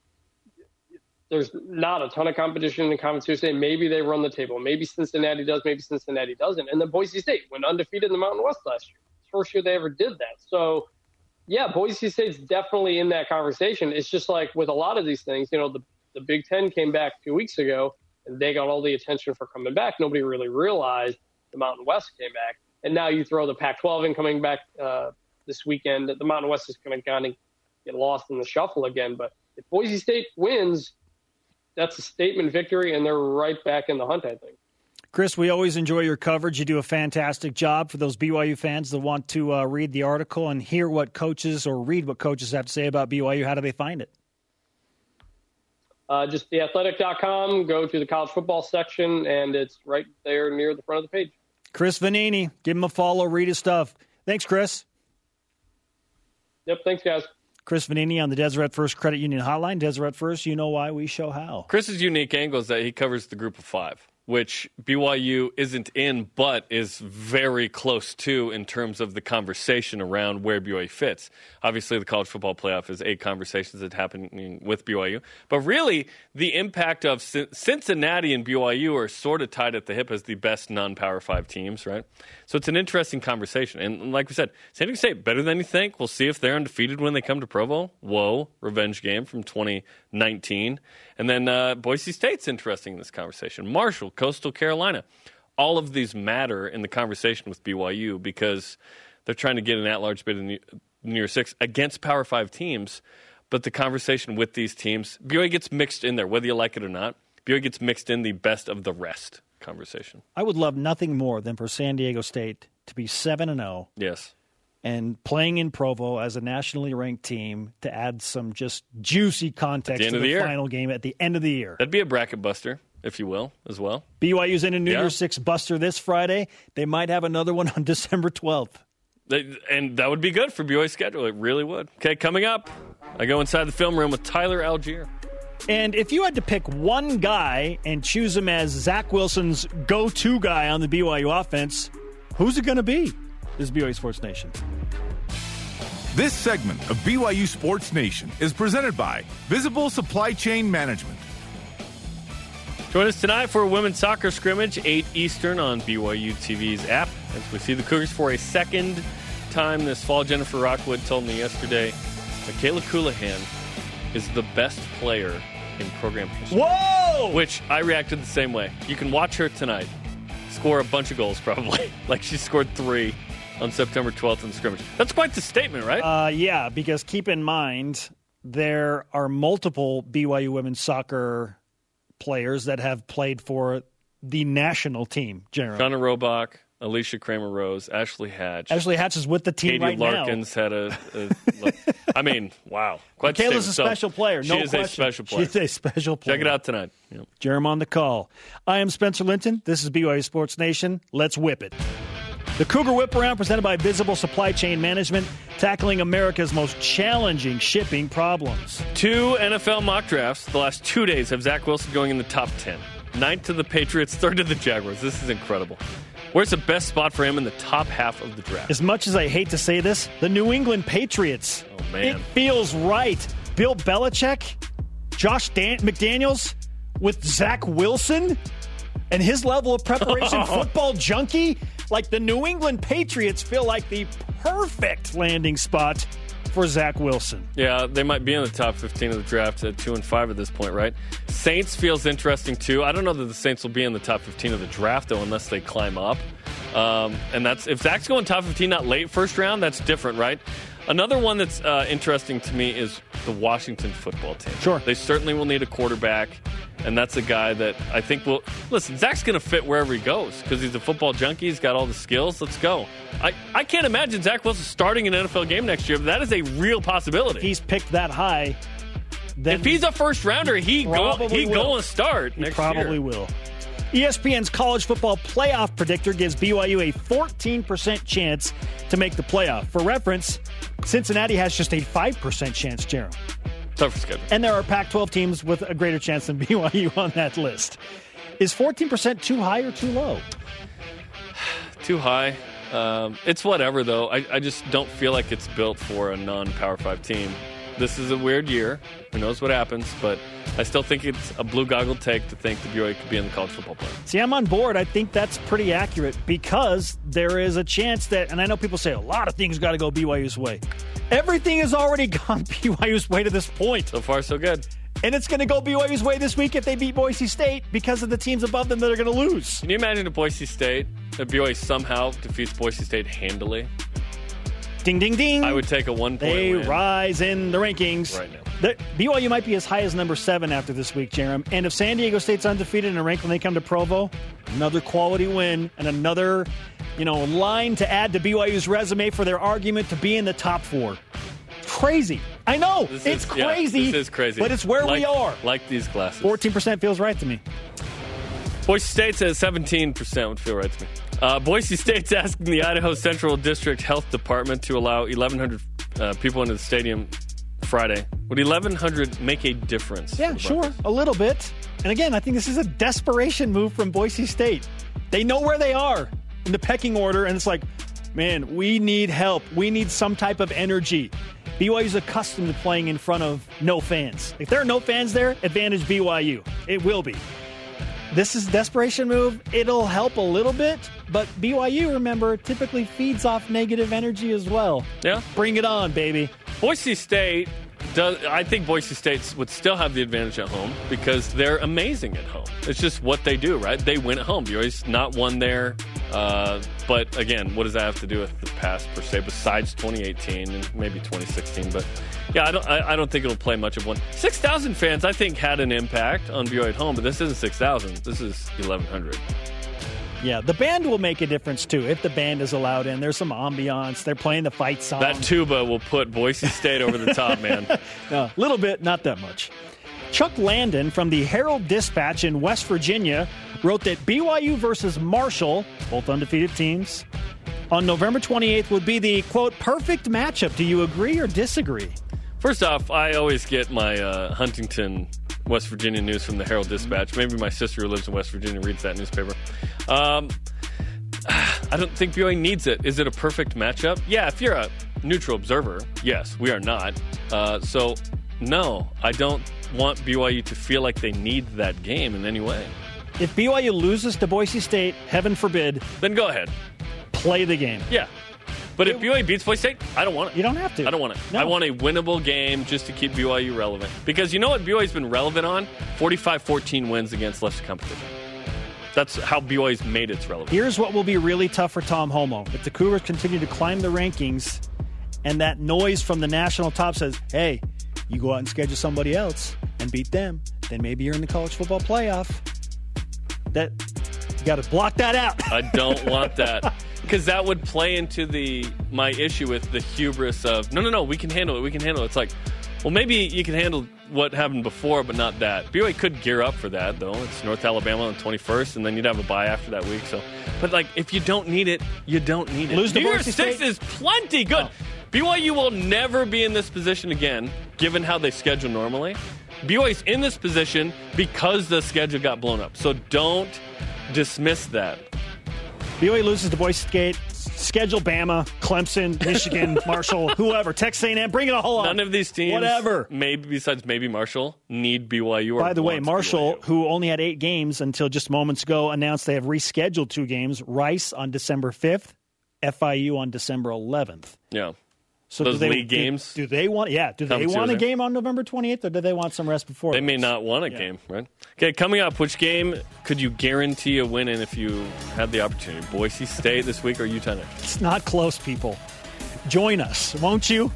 Speaker 5: there's not a ton of competition in the Conference USA. Maybe they run the table. Maybe Cincinnati does. Maybe Cincinnati doesn't. And then Boise State went undefeated in the Mountain West last year. First year they ever did that. So, yeah, Boise State's definitely in that conversation. It's just like with a lot of these things, you know, the, the Big Ten came back two weeks ago and they got all the attention for coming back. Nobody really realized the Mountain West came back. And now you throw the Pac 12 in coming back uh, this weekend. The Mountain West is going to kind of get lost in the shuffle again. But if Boise State wins, that's a statement victory, and they're right back in the hunt, I think.
Speaker 1: Chris, we always enjoy your coverage. You do a fantastic job for those BYU fans that want to uh, read the article and hear what coaches or read what coaches have to say about BYU. How do they find it?
Speaker 5: Uh, just theathletic.com, go to the college football section, and it's right there near the front of the page.
Speaker 1: Chris Vannini, give him a follow, read his stuff. Thanks, Chris.
Speaker 5: Yep, thanks, guys.
Speaker 1: Chris Vannini on the Deseret First Credit Union Hotline. Deseret First, you know why, we show how.
Speaker 2: Chris's unique angle is that he covers the group of five which BYU isn't in, but is very close to in terms of the conversation around where BYU fits. Obviously, the college football playoff is eight conversations that happening with BYU, but really the impact of Cincinnati and BYU are sort of tied at the hip as the best non-power five teams, right? So it's an interesting conversation. And like we said, San Diego State better than you think. We'll see if they're undefeated when they come to Provo. Whoa, revenge game from 2019. And then uh, Boise State's interesting in this conversation. Marshall, Coastal Carolina. All of these matter in the conversation with BYU because they're trying to get an at-large bid in New Year's Six against Power Five teams. But the conversation with these teams, BYU gets mixed in there, whether you like it or not. BYU gets mixed in the best of the rest conversation.
Speaker 1: I would love nothing more than for San Diego State to be 7 and 0.
Speaker 2: Yes.
Speaker 1: And playing in Provo as a nationally ranked team to add some just juicy context
Speaker 2: the
Speaker 1: to the,
Speaker 2: the
Speaker 1: final game at the end of the year.
Speaker 2: That'd be a bracket buster, if you will, as well.
Speaker 1: BYU's in a New yeah. Year's Six buster this Friday. They might have another one on December 12th.
Speaker 2: and that would be good for BYU's schedule. It really would. Okay, coming up, I go inside the film room with Tyler Allgeier.
Speaker 1: And if you had to pick one guy and choose him as Zach Wilson's go to guy on the BYU offense, who's it going to be? This is BYU Sports Nation.
Speaker 4: This segment of BYU Sports Nation is presented by Visible Supply Chain Management.
Speaker 2: Join us tonight for a women's soccer scrimmage, 8 Eastern on BYU TV's app. As we see the Cougars for a second time this fall, Jennifer Rockwood told me yesterday Mikayla Colohan is the best player in program history.
Speaker 1: Whoa!
Speaker 2: Which I reacted the same way. You can watch her tonight score a bunch of goals, probably. like she scored three on September 12th in the scrimmage. That's quite the statement, right?
Speaker 1: Uh, yeah, because keep in mind there are multiple BYU women's soccer players that have played for the national team. Generally,
Speaker 2: Shauna Rohbock, Alicia Kramer Rose, Ashley Hatch.
Speaker 1: Ashley Hatch is with the team
Speaker 2: Katie
Speaker 1: right
Speaker 2: Larkins
Speaker 1: now.
Speaker 2: had a. a I mean, wow. Quite
Speaker 1: Kayla's a special
Speaker 2: so
Speaker 1: player. No
Speaker 2: she is
Speaker 1: question.
Speaker 2: a special player.
Speaker 1: She's a special player.
Speaker 2: Check it out tonight. Yep.
Speaker 1: Jarom on the call. I am Spencer Linton. This is BYU Sports Nation. Let's whip it. The Cougar Whip Around presented by Visible Supply Chain Management, tackling America's most challenging shipping problems.
Speaker 2: Two NFL mock drafts the last two days have Zach Wilson going in the top 10. Ninth to the Patriots, third to the Jaguars. This is incredible. Where's the best spot for him in the top half of the draft?
Speaker 1: As much as I hate to say this, the New England Patriots.
Speaker 2: Oh, man.
Speaker 1: It feels right. Bill Belichick, Josh Dan- McDaniels with Zach Wilson and his level of preparation, football junkie. Like the New England Patriots feel like the perfect landing spot for Zach Wilson.
Speaker 2: Yeah, they might be in the top 15 of the draft at 2 and 5 at this point, right? Saints feels interesting too. I don't know that the Saints will be in the top 15 of the draft though unless they climb up. Um, and that's if Zach's going top 15, not late first round, that's different, right? Another one that's uh, interesting to me is the Washington football team.
Speaker 1: Sure.
Speaker 2: They certainly will need a quarterback, and that's a guy that I think will. Listen, Zach's going to fit wherever he goes because he's a football junkie. He's got all the skills. Let's go. I, I can't imagine Zach Wilson starting an NFL game next year, but that is a real possibility.
Speaker 1: If he's picked that high, then
Speaker 2: if he's a first rounder, he go he going to start
Speaker 1: he
Speaker 2: next
Speaker 1: probably
Speaker 2: year.
Speaker 1: will. ESPN's college football playoff predictor gives BYU a 14% chance to make the playoff. For reference, Cincinnati has just a 5% chance, Jeremy.
Speaker 2: Tougher schedule.
Speaker 1: And there are Pac 12 teams with a greater chance than BYU on that list. Is 14% too high or too low?
Speaker 2: too high. Um, it's whatever, though. I, I just don't feel like it's built for a non Power 5 team. This is a weird year. Who knows what happens? But I still think it's a blue goggle take to think that BYU could be in the college football playoff.
Speaker 1: See, I'm on board. I think that's pretty accurate because there is a chance that, and I know people say a lot of things got to go BYU's way. Everything has already gone BYU's way to this point.
Speaker 2: So far, so good.
Speaker 1: And it's going to go BYU's way this week if they beat Boise State because of the teams above them that are going to lose.
Speaker 2: Can you imagine if Boise State, if BYU somehow defeats Boise State handily?
Speaker 1: Ding, ding, ding.
Speaker 2: I would take a one point
Speaker 1: They
Speaker 2: win.
Speaker 1: rise in the rankings.
Speaker 2: Right now.
Speaker 1: The, BYU might be as high as number seven after this week, Jarom. And if San Diego State's undefeated and ranked when they come to Provo, another quality win and another, you know, line to add to BYU's resume for their argument to be in the top four. Crazy. I know.
Speaker 2: This
Speaker 1: it's
Speaker 2: is, yeah,
Speaker 1: crazy.
Speaker 2: this is crazy.
Speaker 1: But it's where we are.
Speaker 2: Like these glasses.
Speaker 1: 14% feels right to me.
Speaker 2: Boise State says 17% would feel right to me. Uh, Boise State's asking the Idaho Central District Health Department to allow 1,100 uh, people into the stadium Friday. Would 1,100 make a difference?
Speaker 1: Yeah, sure,
Speaker 2: Buckeyes?
Speaker 1: a little bit. And again, I think this is a desperation move from Boise State. They know where they are in the pecking order, and it's like, man, we need help. We need some type of energy. BYU's accustomed to playing in front of no fans. If there are no fans there, advantage BYU. It will be. This is a desperation move. It'll help a little bit, but BYU, remember, typically feeds off negative energy as well.
Speaker 2: Yeah.
Speaker 1: Bring it on, baby.
Speaker 2: Boise State does. I think Boise State would still have the advantage at home because they're amazing at home. It's just what they do, right? They win at home. BYU's not won there. Uh, but again, what does that have to do with the past per se? Besides 2018 and maybe 2016, but yeah, I don't. I, I don't think it'll play much of one. 6,000 fans, I think, had an impact on BYU at home, but this isn't 6,000. This is 1,100.
Speaker 1: Yeah, the band will make a difference too. If the band is allowed in, there's some ambiance. They're playing the fight song.
Speaker 2: That tuba will put Boise State over the top, man.
Speaker 1: A little bit, not that much. Chuck Landon from the Herald Dispatch in West Virginia wrote that BYU versus Marshall, both undefeated teams, on November 28th would be the quote perfect matchup. Do you agree or disagree?
Speaker 2: First off, I always get my uh, Huntington, West Virginia news from the Herald Dispatch. Maybe my sister who lives in West Virginia reads that newspaper. Um, I don't think BYU needs it. Is it a perfect matchup? Yeah, if you're a neutral observer, yes, we are not. Uh, so, no, I don't want BYU to feel like they need that game in any way.
Speaker 1: If BYU loses to Boise State, heaven forbid,
Speaker 2: Then go ahead.
Speaker 1: play the game.
Speaker 2: Yeah. But if BYU beats Boise State, I don't want it.
Speaker 1: You don't have to.
Speaker 2: I don't want it.
Speaker 1: No.
Speaker 2: I want a winnable game just to keep BYU relevant. Because you know what BYU's been relevant on? 45 14 wins against lesser competition. That's how BYU's made its relevant.
Speaker 1: Here's what will be really tough for Tom Holmoe. If the Cougars continue to climb the rankings and that noise from the national top says, hey, you go out and schedule somebody else and beat them, then maybe you're in the college football playoff. That you got to block that out.
Speaker 2: I don't want that. Because that would play into the my issue with the hubris of no, no, no, we can handle it. We can handle it. It's like, well, maybe you can handle what happened before, but not that. BYU could gear up for that though. It's North Alabama on the 21st, and then you'd have a bye after that week. So, but like, if you don't need it, you don't need it.
Speaker 1: Lose
Speaker 2: New Year's Six
Speaker 1: State?
Speaker 2: is plenty good. BYU will never be in this position again, given how they schedule normally. BYU's in this position because the schedule got blown up. So don't dismiss that.
Speaker 1: BYU loses to Boise State. Schedule Bama, Clemson, Michigan, Marshall, whoever, Texas A&M. Bring it all on.
Speaker 2: None of these teams,
Speaker 1: Whatever.
Speaker 2: maybe besides maybe Marshall, need BYU. Or
Speaker 1: By the way, Marshall,
Speaker 2: BYU.
Speaker 1: who only had eight games until just moments ago, announced they have rescheduled two games. Rice on December 5th, FIU on December 11th.
Speaker 2: yeah,
Speaker 1: So
Speaker 2: Those
Speaker 1: do they,
Speaker 2: league
Speaker 1: do-
Speaker 2: games?
Speaker 1: Do, they want? Yeah. Do they want a game on November 28th, or do they want some rest before?
Speaker 2: they may not want a game, right? Okay, coming up, which game could you guarantee a win in if you had the opportunity? Boise State this week or Utah next?
Speaker 1: It's not close, people. Join us, won't you?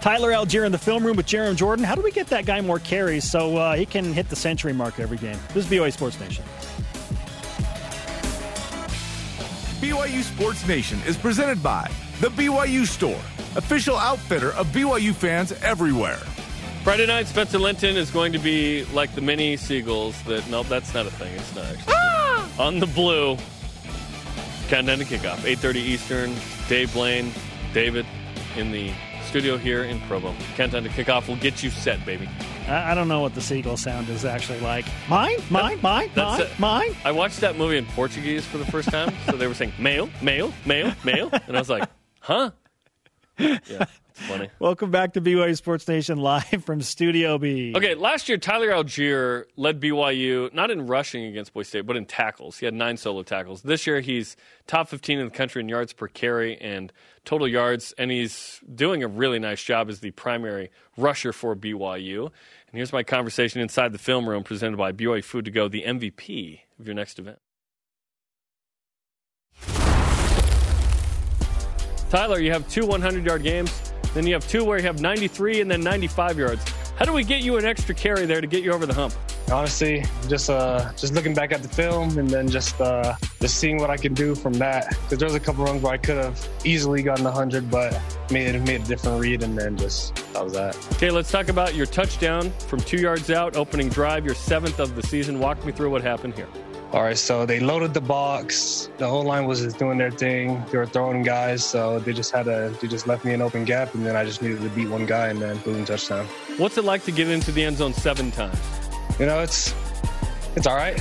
Speaker 1: Tyler Allgeier in the film room with Jarom Jordan. How do we get that guy more carries so uh, he can hit the century mark every game? This is BYU Sports Nation.
Speaker 4: BYU Sports Nation is presented by The BYU Store, official outfitter of BYU fans everywhere.
Speaker 2: Friday night, Spencer Linton is going to be like the mini seagulls. That nope, that's not a thing. It's not actually. Ah! on the blue. Countdown to kickoff, 8:30 Eastern. Dave Blaine, David, in the studio here in Provo. Countdown to kickoff will get you set, baby.
Speaker 1: I, I don't know what the seagull sound is actually like. Mine, mine, mine,
Speaker 2: That's
Speaker 1: mine,
Speaker 2: it.
Speaker 1: mine.
Speaker 2: I watched that movie in Portuguese for the first time, so they were saying "mail, mail, mail, mail," and I was like, "Huh?" Yeah, it's funny.
Speaker 1: Welcome back to BYU Sports Nation live from Studio B.
Speaker 2: Okay, last year Tyler Allgeier led BYU not in rushing against Boise State, but in tackles. He had nine solo tackles. This year he's top 15 in the country in yards per carry and total yards, and he's doing a really nice job as the primary rusher for BYU. And here's my conversation inside the film room presented by BYU Food to Go, the MVP of your next event. Tyler, you have two 100 yard games, then you have two where you have 93 and then 95 yards. How do we get you an extra carry there to get you over the hump?
Speaker 6: Honestly, just uh, just looking back at the film and then just uh, just seeing what I can do from that. Because there was a couple runs where I could have easily gotten 100, but made made a different read, and then just that was that.
Speaker 2: Okay, let's talk about your touchdown from two yards out, opening drive, your seventh of the season. Walk me through what happened here.
Speaker 6: All right, so they loaded the box. The whole line was just doing their thing. They were throwing guys, so they just had to. They just left me an open gap, and then I just needed to beat one guy, and then boom, touchdown.
Speaker 2: What's it like to get into the end zone seven times?
Speaker 6: You know, it's it's all right.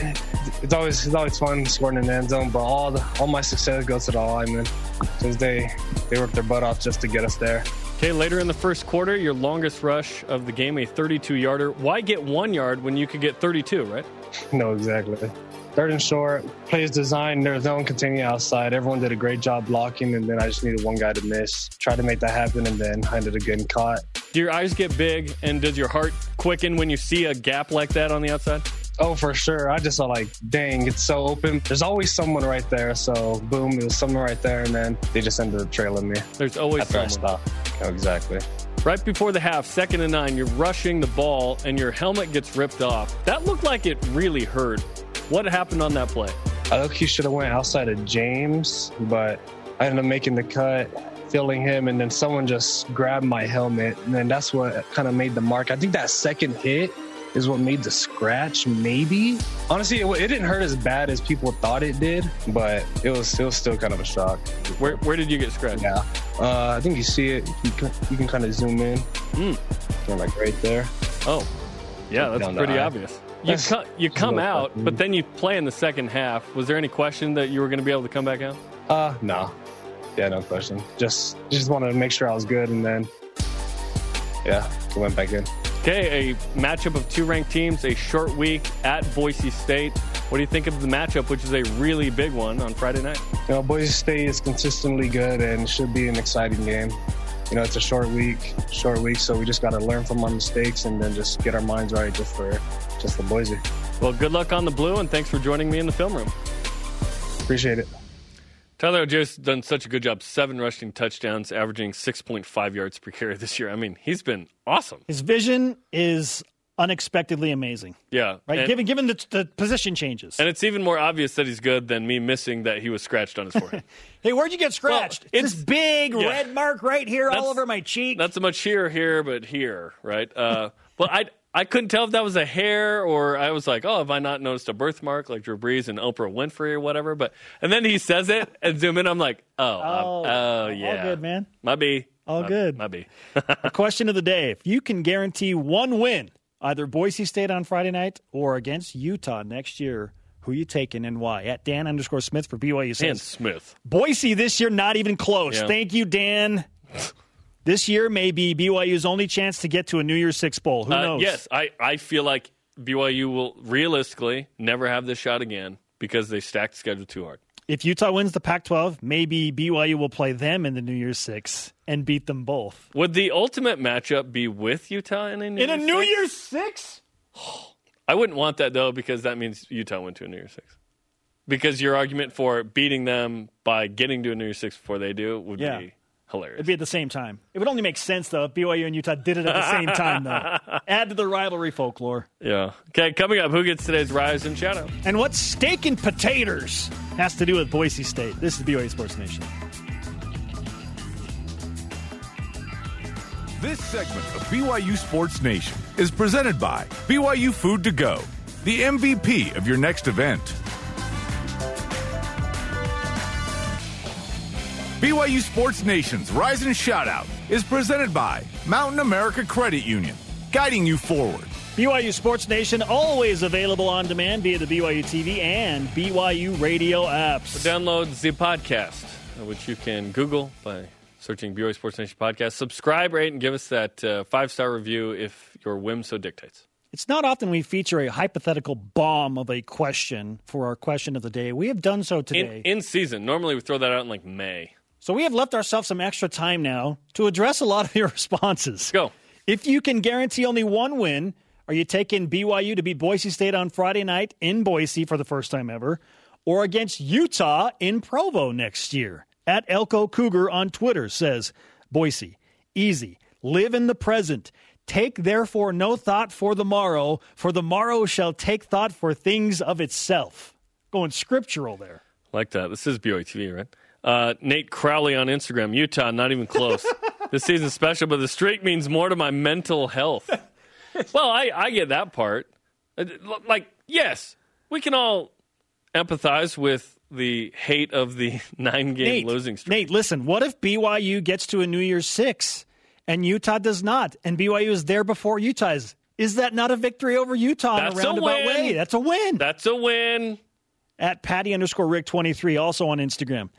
Speaker 6: It's always it's always fun scoring in the end zone, but all the, all my success goes to the linemen because they they worked their butt off just to get us there.
Speaker 2: Okay, later in the first quarter, your longest rush of the game, a 32 yarder. Why get one yard when you could get 32, right?
Speaker 6: No, exactly. Third and short, plays design. There's no one continuing outside. Everyone did a great job blocking, and then I just needed one guy to miss. Tried to make that happen, and then I ended up getting caught.
Speaker 2: Do your eyes get big, and does your heart quicken when you see a gap like that on the outside?
Speaker 6: Oh, for sure. I just saw like, dang, it's so open. There's always someone right there. So boom, it was someone right there, and then they just ended up trailing me.
Speaker 2: There's always
Speaker 6: After I
Speaker 2: someone.
Speaker 6: Oh, exactly.
Speaker 2: Right before the half, second and nine, you're rushing the ball, and your helmet gets ripped off. That looked like it really hurt. What happened on that play?
Speaker 6: I think he should have went outside of James, but I ended up making the cut, filling him, and then someone just grabbed my helmet, and then that's what kind of made the mark. I think that second hit is what made the scratch, maybe. Honestly, it, it didn't hurt as bad as people thought it did, but it was it was still kind of a shock.
Speaker 2: Where, where did you get scratched?
Speaker 6: Yeah, uh, I think you see it. You can, you can kind of zoom in.
Speaker 2: Mm.
Speaker 6: Like right there.
Speaker 2: Oh, yeah, that's
Speaker 6: Down the
Speaker 2: pretty
Speaker 6: eye.
Speaker 2: obvious. You, co- you come out, but then you play in the second half. Was there any question that you were going to be able to come back out?
Speaker 6: Uh, no. Yeah, no question. Just just wanted to make sure I was good, and then yeah, went back in.
Speaker 2: Okay, a matchup of two ranked teams, a short week at Boise State. What do you think of the matchup, which is a really big one on Friday night?
Speaker 6: You know, Boise State is consistently good and should be an exciting game. You know, it's a short week, short week, so we just got to learn from our mistakes and then just get our minds right just for just the Boise.
Speaker 2: Well, good luck on the blue, and thanks for joining me in the film room.
Speaker 6: Appreciate it.
Speaker 2: Tyler Allgeier's done such a good job. Seven rushing touchdowns, averaging 6.5 yards per carry this year. I mean, he's been awesome.
Speaker 1: His vision is unexpectedly amazing,
Speaker 2: Yeah.
Speaker 1: right?
Speaker 2: And,
Speaker 1: given given the, the position changes.
Speaker 2: and it's even more obvious that he's good than me missing that he was scratched on his forehead.
Speaker 1: hey, where'd you get scratched?
Speaker 2: Well,
Speaker 1: this
Speaker 2: it's-
Speaker 1: big
Speaker 2: yeah.
Speaker 1: red mark right here all over my cheek.
Speaker 2: Not so much here, here, but here, right? Uh, but I, I couldn't tell if that was a hair or I was like, oh, have I not noticed a birthmark like Drew Brees and Oprah Winfrey or whatever? But and then he says it and zoom in. I'm like, oh,
Speaker 1: Oh,
Speaker 2: oh, yeah,
Speaker 1: all good, man.
Speaker 2: My B,
Speaker 1: All
Speaker 2: My-
Speaker 1: good.
Speaker 2: My B.
Speaker 1: The question of the day: If you can guarantee one win, either Boise State on Friday night or against Utah next year, who you taking and why? At Dan underscore Smith for BYU
Speaker 2: Dan Smith.
Speaker 1: Boise this year not even close.
Speaker 2: Yeah.
Speaker 1: Thank you, Dan. this year may be BYU's only chance to get to a New Year's Six bowl. Who
Speaker 2: Uh,
Speaker 1: knows?
Speaker 2: yes, I, I feel like BYU will realistically never have this shot again because they stacked the schedule too hard.
Speaker 1: If Utah wins the Pac-12, maybe BYU will play them in the New Year's Six and beat them both
Speaker 2: Would the ultimate matchup be with Utah in a New
Speaker 1: in a
Speaker 2: Year's
Speaker 1: New
Speaker 2: Six?
Speaker 1: Year's Six.
Speaker 2: I wouldn't want that though because that means Utah went to a New Year's Six. Because your argument for beating them by getting to a New Year's Six before they do would
Speaker 1: Yeah.
Speaker 2: be hilarious.
Speaker 1: It'd be at the same time. It would only make sense though if BYU and Utah did it at the same time, though. Add to the rivalry folklore.
Speaker 2: yeah. Okay, coming up, who gets today's rise and shadow?
Speaker 1: And what steak and potatoes has to do with Boise State? This is BYU Sports Nation.
Speaker 4: This segment of BYU Sports Nation is presented by BYU Food to Go, the MVP of your next event. BYU Sports Nation's Rise and Shoutout is presented by Mountain America Credit Union, guiding you forward.
Speaker 1: BYU Sports Nation always available on demand via the BYU TV and BYU radio apps.
Speaker 2: Download the podcast, which you can Google by searching BYU Sports Nation podcast. Subscribe, rate, and give us that uh, five star review if your whim so dictates.
Speaker 1: It's not often we feature a hypothetical bomb of a question for our question of the day. We have done so
Speaker 2: In,
Speaker 1: today.
Speaker 2: in season, normally we throw that out in like May.
Speaker 1: So we have left ourselves some extra time now to address a lot of your responses.
Speaker 2: Go.
Speaker 1: If you can guarantee only one win, are you taking BYU to beat Boise State on Friday night in Boise for the first time ever, or against Utah in Provo next year? At Elko Cougar on Twitter says, Boise, easy, live in the present. Take therefore no thought for the morrow, for the morrow shall take thought for things of itself. Going scriptural there.
Speaker 2: Like that. This is BYU TV, right? Uh, Nate Crowley on Instagram. Utah, not even close. this season's special, but the streak means more to my mental health. well, I, I get that part. Uh, Like, yes, we can all empathize with the hate of the nine game
Speaker 1: Nate,
Speaker 2: losing streak.
Speaker 1: Nate, listen, what if BYU gets to a New Year's Six and Utah does not, and BYU is there before Utah is? Is that not a victory over Utah
Speaker 2: That's
Speaker 1: in
Speaker 2: a
Speaker 1: a roundabout
Speaker 2: win.
Speaker 1: way? That's a win.
Speaker 2: That's a win.
Speaker 1: At Patty underscore Rick 23, also on Instagram.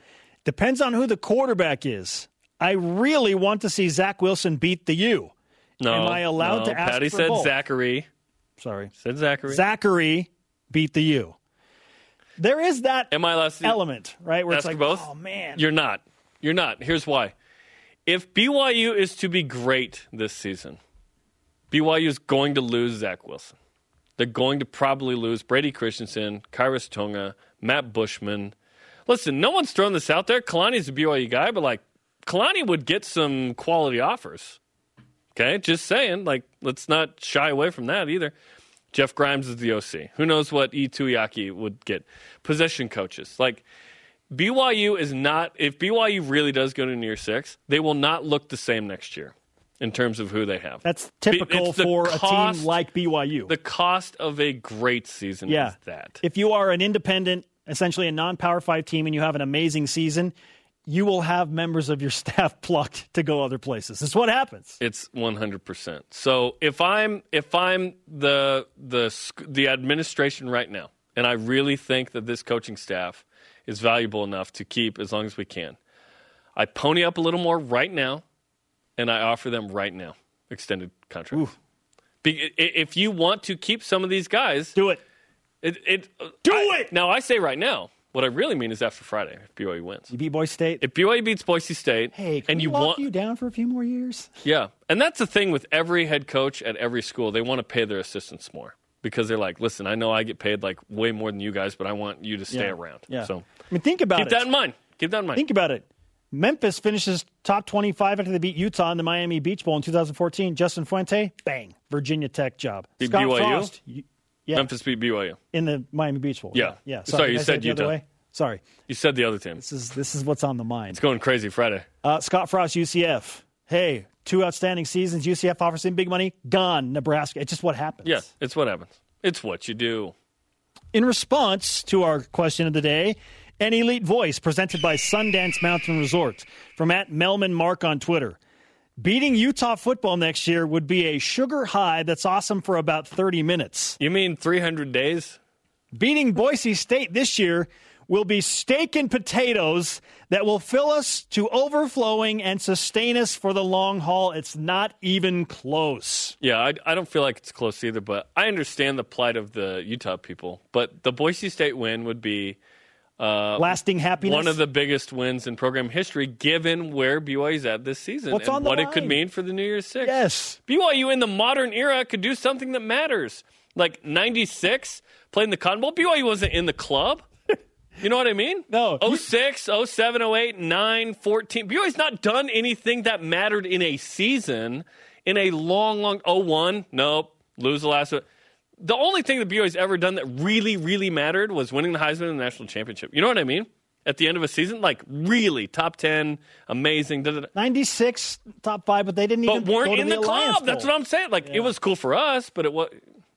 Speaker 1: Depends on who the quarterback is. I really want to see Zach Wilson beat the U.
Speaker 2: No.
Speaker 1: Am I allowed
Speaker 2: no.
Speaker 1: to ask
Speaker 2: Patty said
Speaker 1: both?
Speaker 2: Zachary.
Speaker 1: Sorry.
Speaker 2: Said Zachary.
Speaker 1: Zachary beat the U. There is that
Speaker 2: Am I allowed
Speaker 1: element, right? Where it's like,
Speaker 2: both?
Speaker 1: oh, man.
Speaker 2: You're not. You're not. Here's why. If BYU is to be great this season, BYU is going to lose Zach Wilson. They're going to probably lose Brady Christensen, Khyiris Tonga, Matt Bushman. Listen, no one's throwing this out there. Kalani's a BYU guy, but like Kalani would get some quality offers. Okay, just saying. Like, let's not shy away from that either. Jeff Grimes is the OC. Who knows what E. Tuiaki would get? Possession coaches. Like, BYU is not, if BYU really does go to New Year Six, they will not look the same next year in terms of who they have.
Speaker 1: That's typical for a team like BYU.
Speaker 2: The cost of a great season
Speaker 1: yeah.
Speaker 2: is that.
Speaker 1: If you are an independent, essentially a non power five team, and you have an amazing season, you will have members of your staff plucked to go other places. That's what happens.
Speaker 2: It's one hundred percent. So if I'm if I'm the the the administration right now, and I really think that this coaching staff is valuable enough to keep as long as we can, I pony up a little more right now, and I offer them right now extended contracts. I- if you want to keep some of these guys,
Speaker 1: Do it.
Speaker 2: It, it
Speaker 1: Do
Speaker 2: I-
Speaker 1: it!
Speaker 2: Now I say right now. What I really mean is after Friday, if BYU wins.
Speaker 1: You beat Boise State.
Speaker 2: If BYU beats Boise State,
Speaker 1: hey, can
Speaker 2: and
Speaker 1: we
Speaker 2: you
Speaker 1: lock
Speaker 2: want
Speaker 1: you down for a few more years?
Speaker 2: yeah, and that's the thing with every head coach at every school. They want to pay their assistants more because they're like, listen, I know I get paid like way more than you guys, but I want you to stay
Speaker 1: Yeah.
Speaker 2: around.
Speaker 1: Yeah.
Speaker 2: So
Speaker 1: I mean, think about
Speaker 2: keep
Speaker 1: it.
Speaker 2: Keep that in mind. Keep that in mind.
Speaker 1: Think about it. Memphis finishes top 25 after they beat Utah in the Miami Beach Bowl in 2014. Justin Fuente, bang, Virginia Tech job.
Speaker 2: Beat
Speaker 1: Scott
Speaker 2: BYU?
Speaker 1: Frost, y- yeah,
Speaker 2: Memphis beat BYU.
Speaker 1: in the Miami Beach Bowl.
Speaker 2: Yeah.
Speaker 1: yeah.
Speaker 2: Sorry,
Speaker 1: did
Speaker 2: you said Utah.
Speaker 1: way? Sorry,
Speaker 2: You said the other team.
Speaker 1: this is this is what's on the mind.
Speaker 2: It's going crazy Friday.
Speaker 1: Uh, Scott Frost, UCF. Hey, two outstanding seasons. UCF offers him big money. Gone. Nebraska. It's just what happens.
Speaker 2: Yeah, it's what happens. It's what you do.
Speaker 1: In response to our question of the day, an elite voice presented by Sundance Mountain Resort from at Melman Mark on Twitter. Beating Utah football next year would be a sugar high that's awesome for about 30 minutes.
Speaker 2: You mean 300 days?
Speaker 1: Beating Boise State this year will be steak and potatoes that will fill us to overflowing and sustain us for the long haul. It's not even close.
Speaker 2: Yeah, I, I don't feel like it's close either, but I understand the plight of the Utah people. But the Boise State win would be Uh,
Speaker 1: Lasting happiness.
Speaker 2: one of the biggest wins in program history, given where BYU's at this season
Speaker 1: What's
Speaker 2: and
Speaker 1: on the
Speaker 2: what it could mean for the New Year's Six.
Speaker 1: Yes.
Speaker 2: BYU in the modern era could do something that matters. Like '96, playing the Cotton Bowl, BYU wasn't in the club. You know what I mean?
Speaker 1: No.
Speaker 2: 06, 07, 08, 9, 14. BYU's not done anything that mattered in a season in a long, long 01. Nope. Lose the last one. The only thing that BYU's ever done that really, really mattered was winning the Heisman and the national championship. You know what I mean? At the end of a season, like really top 10, amazing. Da.
Speaker 1: 96 top five, but they didn't
Speaker 2: But
Speaker 1: even go
Speaker 2: weren't
Speaker 1: to
Speaker 2: in the,
Speaker 1: Alliance
Speaker 2: club. That's what I'm saying. Like it was cool for us, but it was,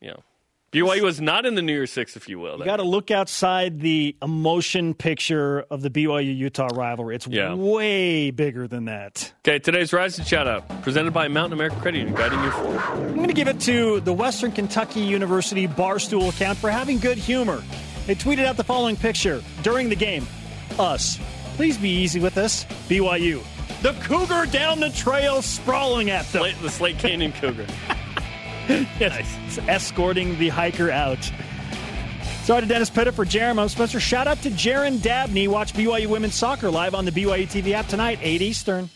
Speaker 2: you know, BYU was not in the New Year's Six, if you will.
Speaker 1: You got to look outside the emotion picture of the BYU Utah rivalry. It's
Speaker 2: Yeah.
Speaker 1: way bigger than that.
Speaker 2: Okay, today's Rise and Shout Out, presented by Mountain America Credit Union, guiding you forward.
Speaker 1: I'm going to give it to the Western Kentucky University Barstool account for having good humor. They tweeted out the following picture during the game Us. Please be easy with us. BYU. The cougar down the trail, sprawling at them.
Speaker 2: The Slate Canyon Cougar.
Speaker 1: yes, escorting the hiker out. Sorry to Dennis Pitta for Jeremy. I'm Spencer. Shout out to Jaron Dabney. Watch BYU Women's Soccer live on the BYU TV app tonight, 8 Eastern.